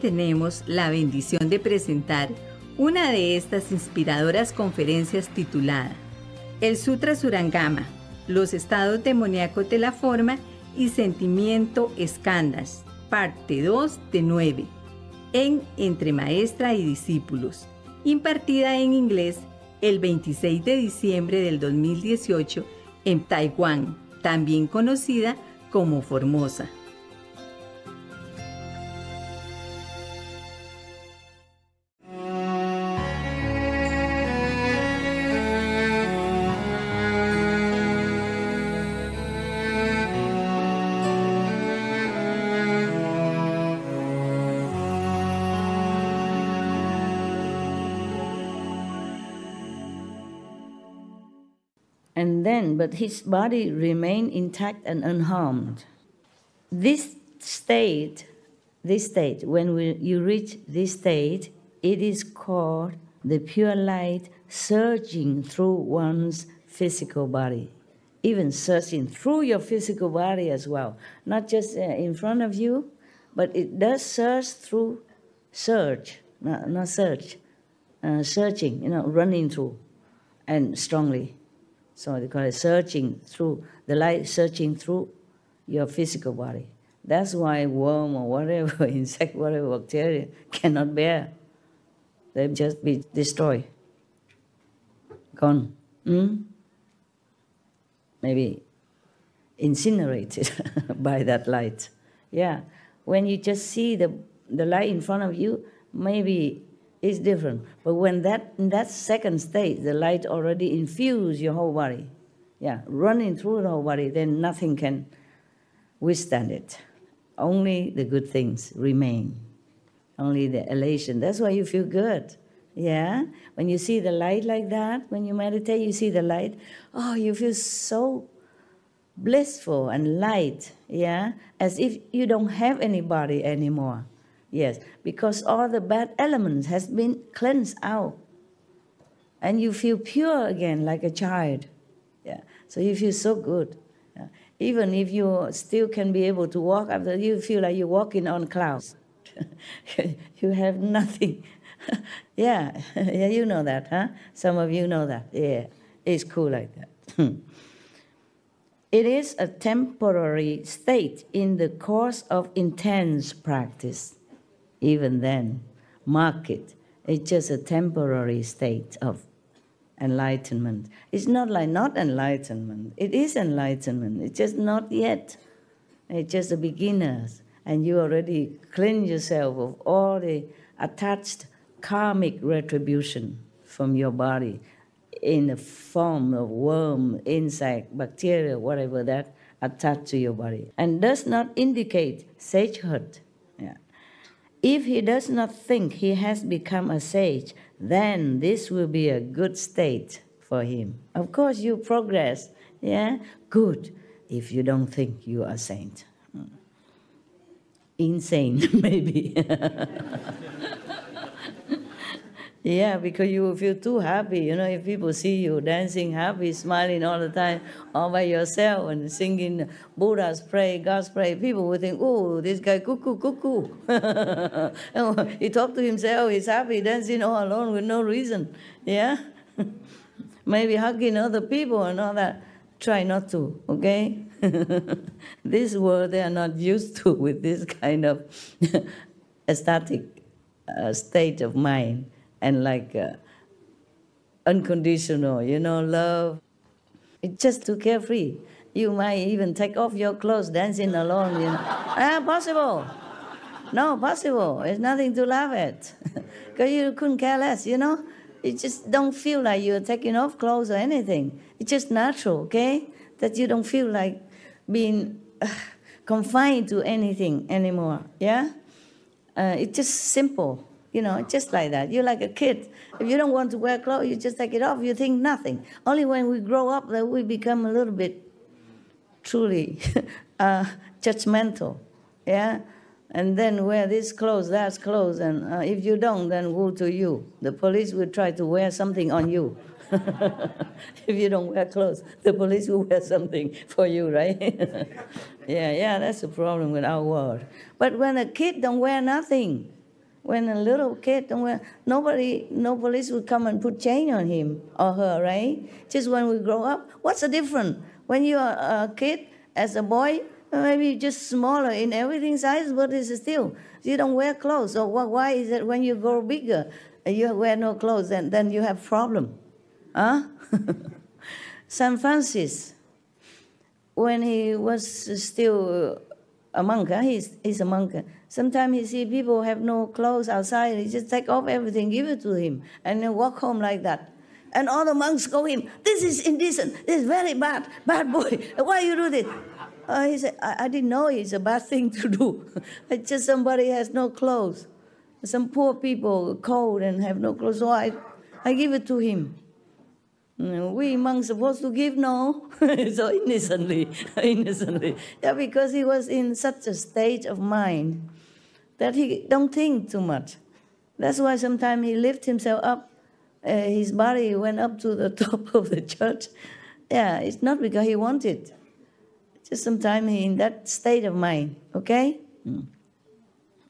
tenemos la bendición de presentar una de estas inspiradoras conferencias titulada El Sutra Surangama, los estados demoníacos de la forma y sentimiento escandas, parte 2 de 9, en Entre Maestra y Discípulos, impartida en inglés el 26 de diciembre del 2018 en Taiwán, también conocida como Formosa. And then, but his body remained intact and unharmed. This state, this state, when we, you reach this state, it is called the pure light surging through one's physical body, even surging through your physical body as well, not just uh, in front of you, but it does surge through, surge, not, not surge, uh, surging, you know, running through, and strongly. So they call it searching through the light, searching through your physical body. That's why worm or whatever insect, whatever bacteria cannot bear. They just be destroyed, gone. Mm? Maybe incinerated by that light. Yeah. When you just see the, the light in front of you, maybe is different. But when that in that second state, the light already infused your whole body, yeah, running through the whole body, then nothing can withstand it. Only the good things remain. Only the elation. That's why you feel good. Yeah? When you see the light like that, when you meditate, you see the light, oh, you feel so blissful and light, yeah? As if you don't have any body anymore. Yes, because all the bad elements has been cleansed out. And you feel pure again like a child. Yeah. So you feel so good. Yeah. Even if you still can be able to walk after you feel like you're walking on clouds. you have nothing. yeah, yeah, you know that, huh? Some of you know that. Yeah, it's cool like that. it is a temporary state in the course of intense practice even then, mark it. It's just a temporary state of enlightenment. It's not like not enlightenment. It is enlightenment. It's just not yet. It's just the beginners. And you already cleanse yourself of all the attached karmic retribution from your body in the form of worm, insect, bacteria, whatever that attached to your body. And does not indicate sagehood if he does not think he has become a sage, then this will be a good state for him. Of course, you progress, yeah? Good if you don't think you are a saint. Hmm. Insane, maybe. Yeah, because you will feel too happy. You know, if people see you dancing happy, smiling all the time, all by yourself and singing Buddha's prayer, God's prayer, people will think, oh, this guy cuckoo, cuckoo. he talked to himself, he's happy, dancing all alone with no reason. Yeah? Maybe hugging other people and all that. Try not to, okay? this world they are not used to with this kind of ecstatic uh, state of mind and like uh, unconditional, you know, love. It's just too carefree. You might even take off your clothes dancing alone, you know. ah, possible. No, possible. It's nothing to laugh at. Because you couldn't care less, you know. You just don't feel like you're taking off clothes or anything. It's just natural, okay? That you don't feel like being uh, confined to anything anymore, yeah? Uh, it's just simple. You know, just like that. You're like a kid. If you don't want to wear clothes, you just take it off. You think nothing. Only when we grow up that we become a little bit truly uh, judgmental. Yeah? And then wear this clothes, that clothes, and uh, if you don't, then woe to you. The police will try to wear something on you. if you don't wear clothes, the police will wear something for you, right? yeah, yeah, that's the problem with our world. But when a kid don't wear nothing, When a little kid, when nobody, no police would come and put chain on him or her, right? Just when we grow up, what's the difference? When you are a kid, as a boy, maybe just smaller in everything size, but it's still you don't wear clothes. So why is it when you grow bigger, you wear no clothes, and then you have problem? Huh? Saint Francis, when he was still a monk, he's, he's a monk. Sometimes he see people have no clothes outside, he just take off everything, give it to him, and then walk home like that. And all the monks go him, this is indecent, this is very bad, bad boy. Why you do this? Uh, he said, I, I didn't know it's a bad thing to do. it's just somebody has no clothes. Some poor people cold and have no clothes, so I, I give it to him. We monks supposed to give no, so innocently, innocently. Yeah, because he was in such a state of mind that he don't think too much. That's why sometimes he lift himself up. Uh, his body went up to the top of the church. Yeah, it's not because he wanted. Just sometimes in that state of mind. Okay. Mm.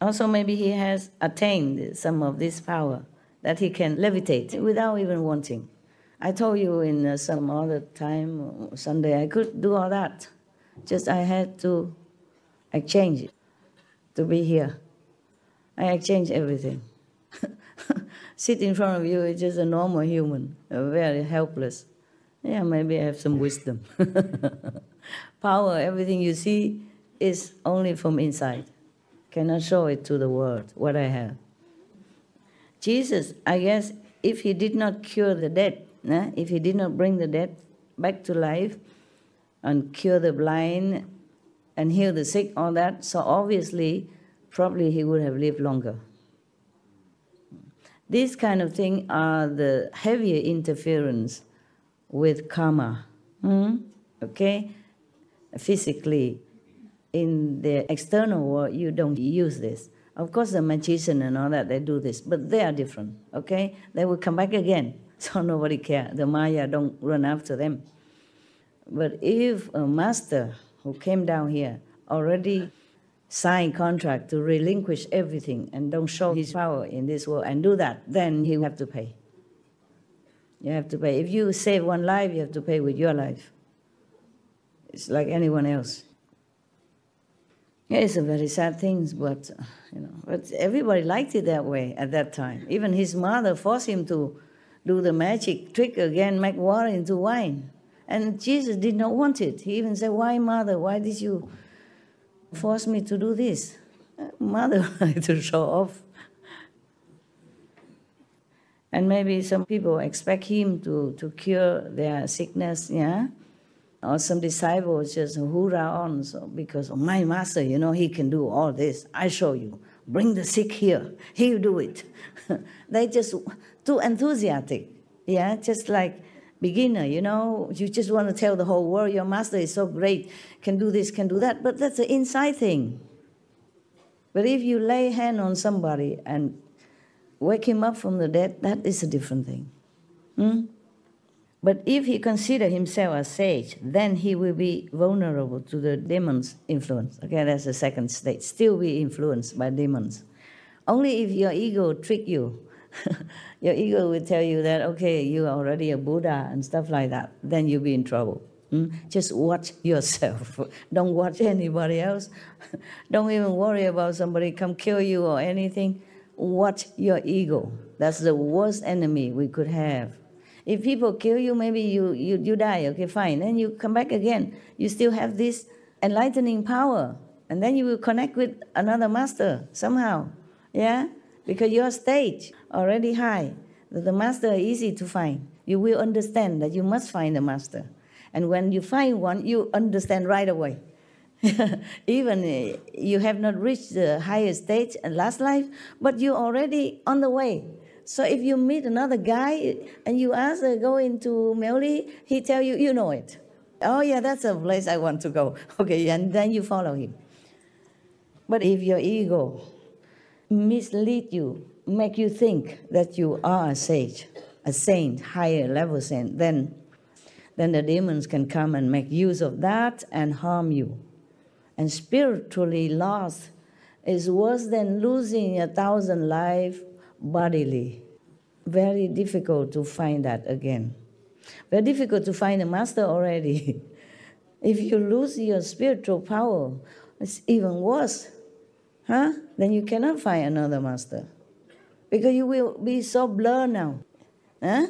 Also, maybe he has attained some of this power that he can levitate without even wanting. I told you in some other time, Sunday, I could do all that. Just I had to exchange it to be here. I exchange everything. Sit in front of you is just a normal human, very helpless. Yeah, maybe I have some wisdom. Power, everything you see is only from inside. Cannot show it to the world, what I have. Jesus, I guess, if he did not cure the dead, eh? if he did not bring the dead back to life and cure the blind and heal the sick, all that, so obviously, probably he would have lived longer. These kind of things are the heavier interference with karma. Hmm? Okay? Physically, in the external world, you don't use this. Of course, the magician and all that, they do this, but they are different, okay? They will come back again, so nobody care. The Maya don't run after them. But if a master who came down here already signed contract to relinquish everything and don't show his power in this world and do that, then he will have to pay. You have to pay. If you save one life, you have to pay with your life. It's like anyone else. Yeah, it's a very sad thing, but you know, but everybody liked it that way at that time. Even his mother forced him to do the magic trick again, make water into wine. And Jesus did not want it. He even said, Why, mother, why did you force me to do this? Mother wanted to show off. And maybe some people expect him to, to cure their sickness, yeah? Or some disciples just hoorah on so because of my master, you know, he can do all this. I show you. Bring the sick here. He'll do it. they just too enthusiastic. Yeah, just like beginner, you know, you just want to tell the whole world your master is so great, can do this, can do that. But that's an inside thing. But if you lay hand on somebody and wake him up from the dead, that is a different thing. Hmm? But if he consider himself a sage, then he will be vulnerable to the demon's influence. Okay, that's the second state. Still be influenced by demons. Only if your ego trick you, your ego will tell you that okay, you are already a Buddha and stuff like that. Then you'll be in trouble. Hmm? Just watch yourself. Don't watch anybody else. Don't even worry about somebody come kill you or anything. Watch your ego. That's the worst enemy we could have. If people kill you, maybe you, you, you die, okay, fine. Then you come back again. You still have this enlightening power. And then you will connect with another master somehow. Yeah? Because your stage already high. The master is easy to find. You will understand that you must find the master. And when you find one, you understand right away. Even uh, you have not reached the highest stage in last life, but you're already on the way. So if you meet another guy and you ask to go into he tell you, you know it. Oh yeah, that's a place I want to go. Okay, and then you follow him. But if your ego mislead you, make you think that you are a sage, a saint, higher level saint, then, then the demons can come and make use of that and harm you. And spiritually lost, is worse than losing a thousand lives bodily. Very difficult to find that again. Very difficult to find a master already. if you lose your spiritual power, it's even worse. Huh? Then you cannot find another master. Because you will be so blurred now. Huh?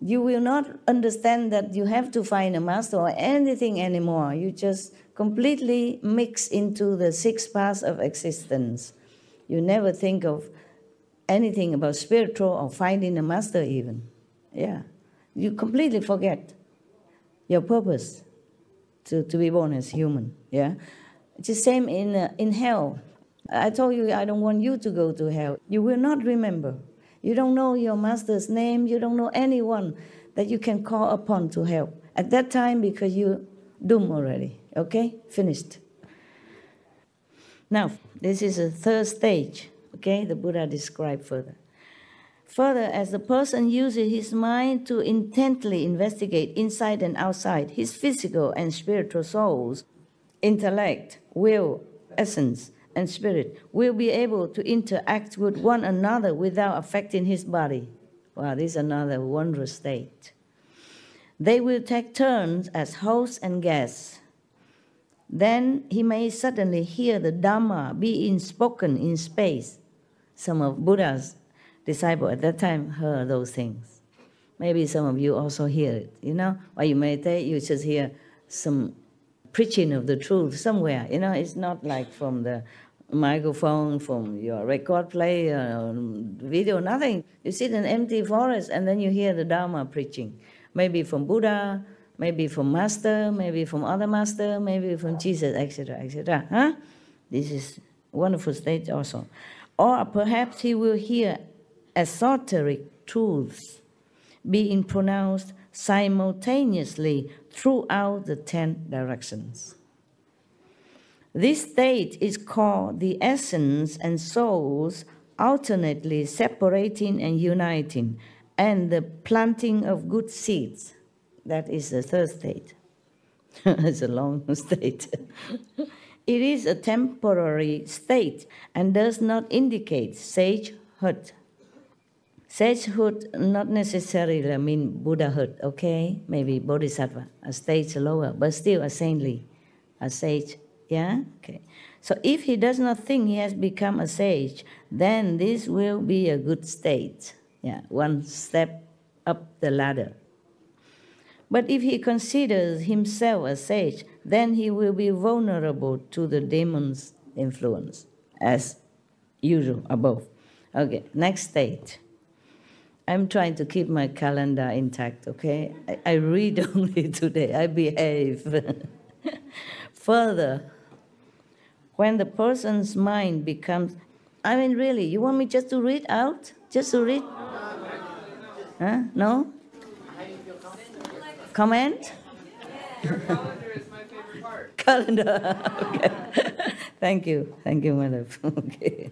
You will not understand that you have to find a master or anything anymore. You just completely mix into the six paths of existence. You never think of anything about spiritual or finding a master, even. Yeah. You completely forget your purpose to, to be born as human. Yeah. It's the same in, uh, in hell. I told you I don't want you to go to hell. You will not remember. You don't know your master's name. You don't know anyone that you can call upon to help. At that time, because you doomed already. Okay? Finished. Now, this is a third stage. Okay? The Buddha described further. Further, as the person uses his mind to intently investigate inside and outside his physical and spiritual souls, intellect, will, essence, and spirit will be able to interact with one another without affecting his body. Wow, this is another wondrous state. They will take turns as hosts and guests. Then he may suddenly hear the Dharma being spoken in space. Some of Buddha's disciples at that time heard those things. Maybe some of you also hear it. You know, while you meditate, you just hear some preaching of the truth somewhere. You know, it's not like from the microphone, from your record player, um, video, nothing. You sit in empty forest and then you hear the Dharma preaching. Maybe from Buddha, maybe from Master, maybe from other Master, maybe from Jesus, etc., etc. Huh? This is wonderful state also. Or perhaps he will hear esoteric truths being pronounced simultaneously throughout the ten directions. This state is called the essence and souls alternately separating and uniting, and the planting of good seeds. That is the third state. it's a long state. it is a temporary state and does not indicate sagehood. Sagehood not necessarily mean Buddhahood, okay? Maybe Bodhisattva, a stage lower, but still a saintly, a sage yeah? Okay. So if he does not think he has become a sage, then this will be a good state. Yeah, one step up the ladder. But if he considers himself a sage, then he will be vulnerable to the demon's influence, as usual above. Okay, next state. I'm trying to keep my calendar intact, okay? I, I read only today, I behave. Further, when the person's mind becomes, I mean, really, you want me just to read out? Just to read? Huh? No? Comment? calendar is my favorite part. Calendar. okay. Thank you. Thank you, madam. okay.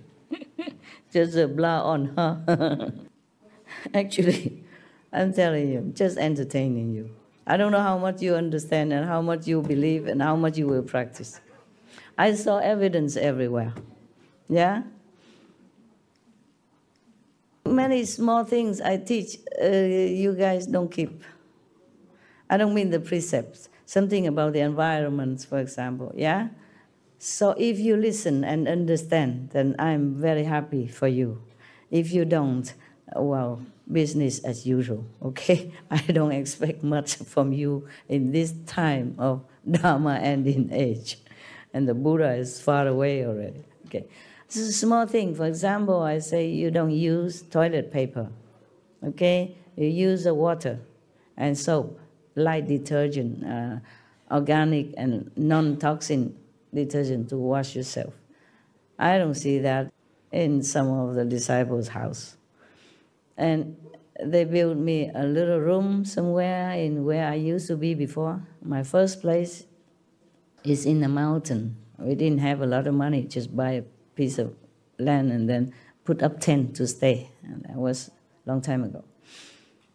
just a blah on, huh? Actually, I'm telling you, just entertaining you. I don't know how much you understand and how much you believe and how much you will practice. I saw evidence everywhere. Yeah? Many small things I teach, uh, you guys don't keep. I don't mean the precepts, something about the environment, for example. Yeah? So if you listen and understand, then I'm very happy for you. If you don't, well, business as usual, okay? I don't expect much from you in this time of Dharma ending age and the Buddha is far away already. Okay. This is a small thing. For example, I say you don't use toilet paper. Okay? You use the water and soap, light detergent, uh, organic and non-toxin detergent to wash yourself. I don't see that in some of the disciples' house. And they built me a little room somewhere in where I used to be before. My first place is in the mountain. We didn't have a lot of money, just buy a piece of land and then put up tent to stay. And that was a long time ago.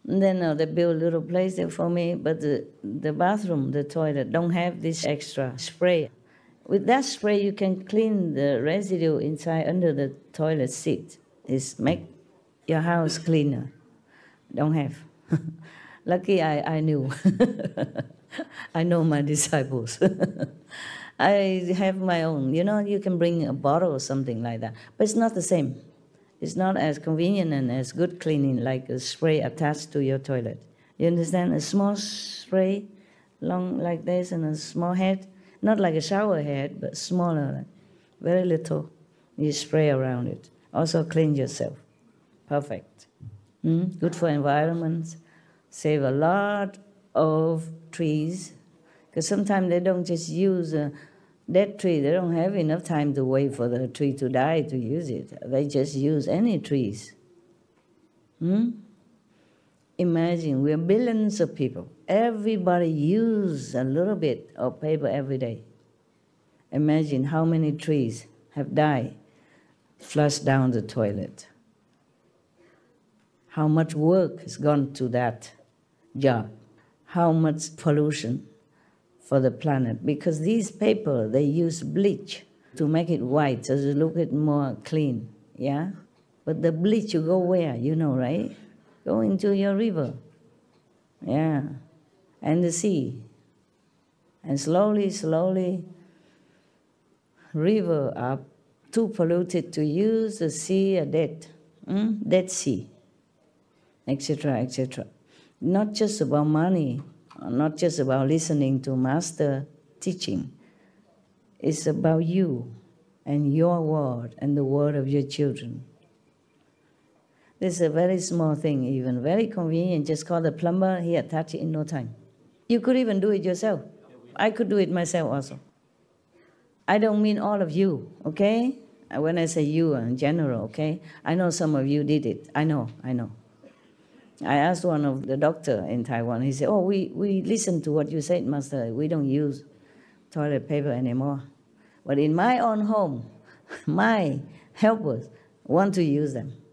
And then uh, they built a little place there for me, but the, the bathroom, the toilet, don't have this extra spray. With that spray, you can clean the residue inside under the toilet seat. It's make your house cleaner. Don't have. Lucky I, I knew. I know my disciples. I have my own. You know, you can bring a bottle or something like that. But it's not the same. It's not as convenient and as good cleaning like a spray attached to your toilet. You understand? A small spray, long like this, and a small head. Not like a shower head, but smaller, very little. You spray around it. Also clean yourself. Perfect. Mm? Good for environment. Save a lot of trees. Because sometimes they don't just use a dead tree. They don't have enough time to wait for the tree to die to use it. They just use any trees. Hmm? Imagine we're billions of people. Everybody use a little bit of paper every day. Imagine how many trees have died, flushed down the toilet. How much work has gone to that job. How much pollution for the planet. Because these paper, they use bleach to make it white, so it look it more clean. Yeah? But the bleach you go where? You know, right? Go into your river. Yeah. And the sea. And slowly, slowly, river are too polluted to use, the sea a dead, mm? dead sea, etc., etc. Not just about money, not just about listening to master teaching. It's about you and your word and the word of your children. This is a very small thing, even very convenient. Just call the plumber, he attach it in no time. You could even do it yourself. I could do it myself also. I don't mean all of you, okay? When I say you in general, okay? I know some of you did it. I know, I know. I asked one of the doctor in Taiwan. He said, "Oh, we we listen to what you said, Master. We don't use toilet paper anymore. But in my own home, my helpers want to use them.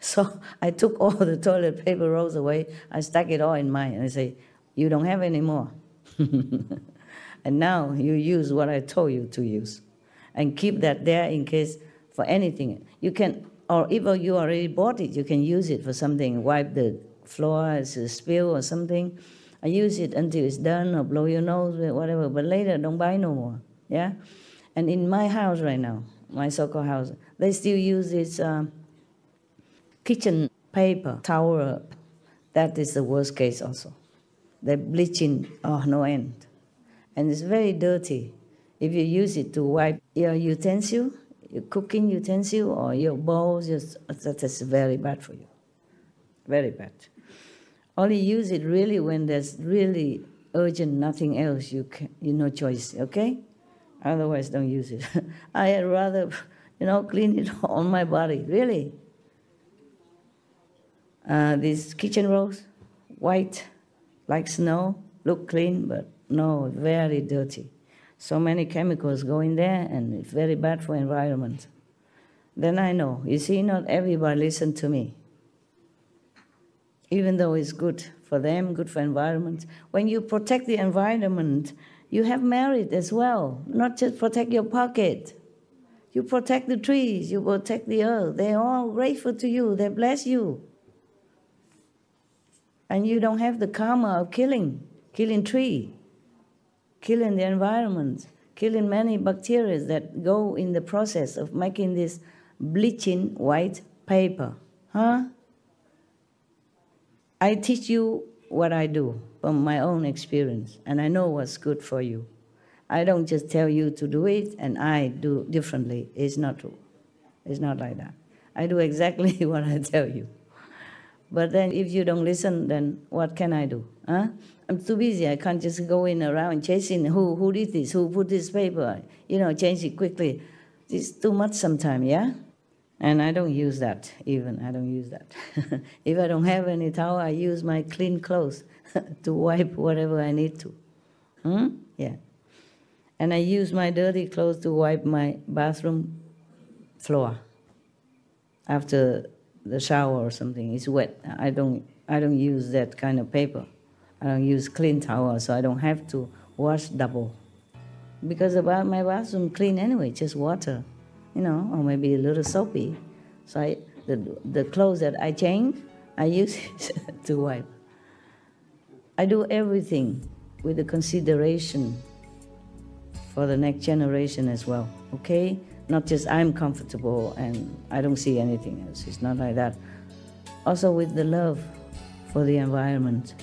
So I took all the toilet paper rolls away. I stuck it all in mine, and I say, "You don't have any more." and now you use what I told you to use, and keep that there in case for anything. You can, or if you already bought it, you can use it for something. Wipe the floor as a spill or something. I use it until it's done, or blow your nose, whatever. But later, don't buy no more. Yeah, and in my house right now, my so-called house, they still use this. Um, kitchen paper, towel, that is the worst case also. The bleaching, oh, no end. And it's very dirty. If you use it to wipe your utensil, your cooking utensil, or your bowls, that is very bad for you. Very bad. Only use it really when there's really urgent, nothing else, you, can, you no choice, okay? Otherwise, don't use it. I'd rather, you know, clean it on my body, really. Uh, these kitchen rolls, white, like snow, look clean, but no, very dirty. So many chemicals go in there, and it's very bad for environment. Then I know. You see, not everybody listen to me. Even though it's good for them, good for environment. When you protect the environment, you have merit as well. Not just protect your pocket. You protect the trees, you protect the earth. They're all grateful to you. They bless you and you don't have the karma of killing, killing tree, killing the environment, killing many bacteria that go in the process of making this bleaching white paper. Huh? I teach you what I do from my own experience, and I know what's good for you. I don't just tell you to do it and I do differently. It's not true. It's not like that. I do exactly what I tell you. But then if you don't listen, then what can I do? Huh? I'm too busy. I can't just go in around chasing who, who did this, who put this paper, you know, change it quickly. It's too much sometimes, yeah? And I don't use that even. I don't use that. if I don't have any towel, I use my clean clothes to wipe whatever I need to. Hmm? Yeah. And I use my dirty clothes to wipe my bathroom floor after the shower or something is wet. I don't, I don't use that kind of paper. I don't use clean towel, so I don't have to wash double. because about my bathroom clean anyway, just water, you know, or maybe a little soapy. So I, the, the clothes that I change, I use it to wipe. I do everything with the consideration for the next generation as well, okay? Not just I'm comfortable and I don't see anything else. It's not like that. Also with the love for the environment.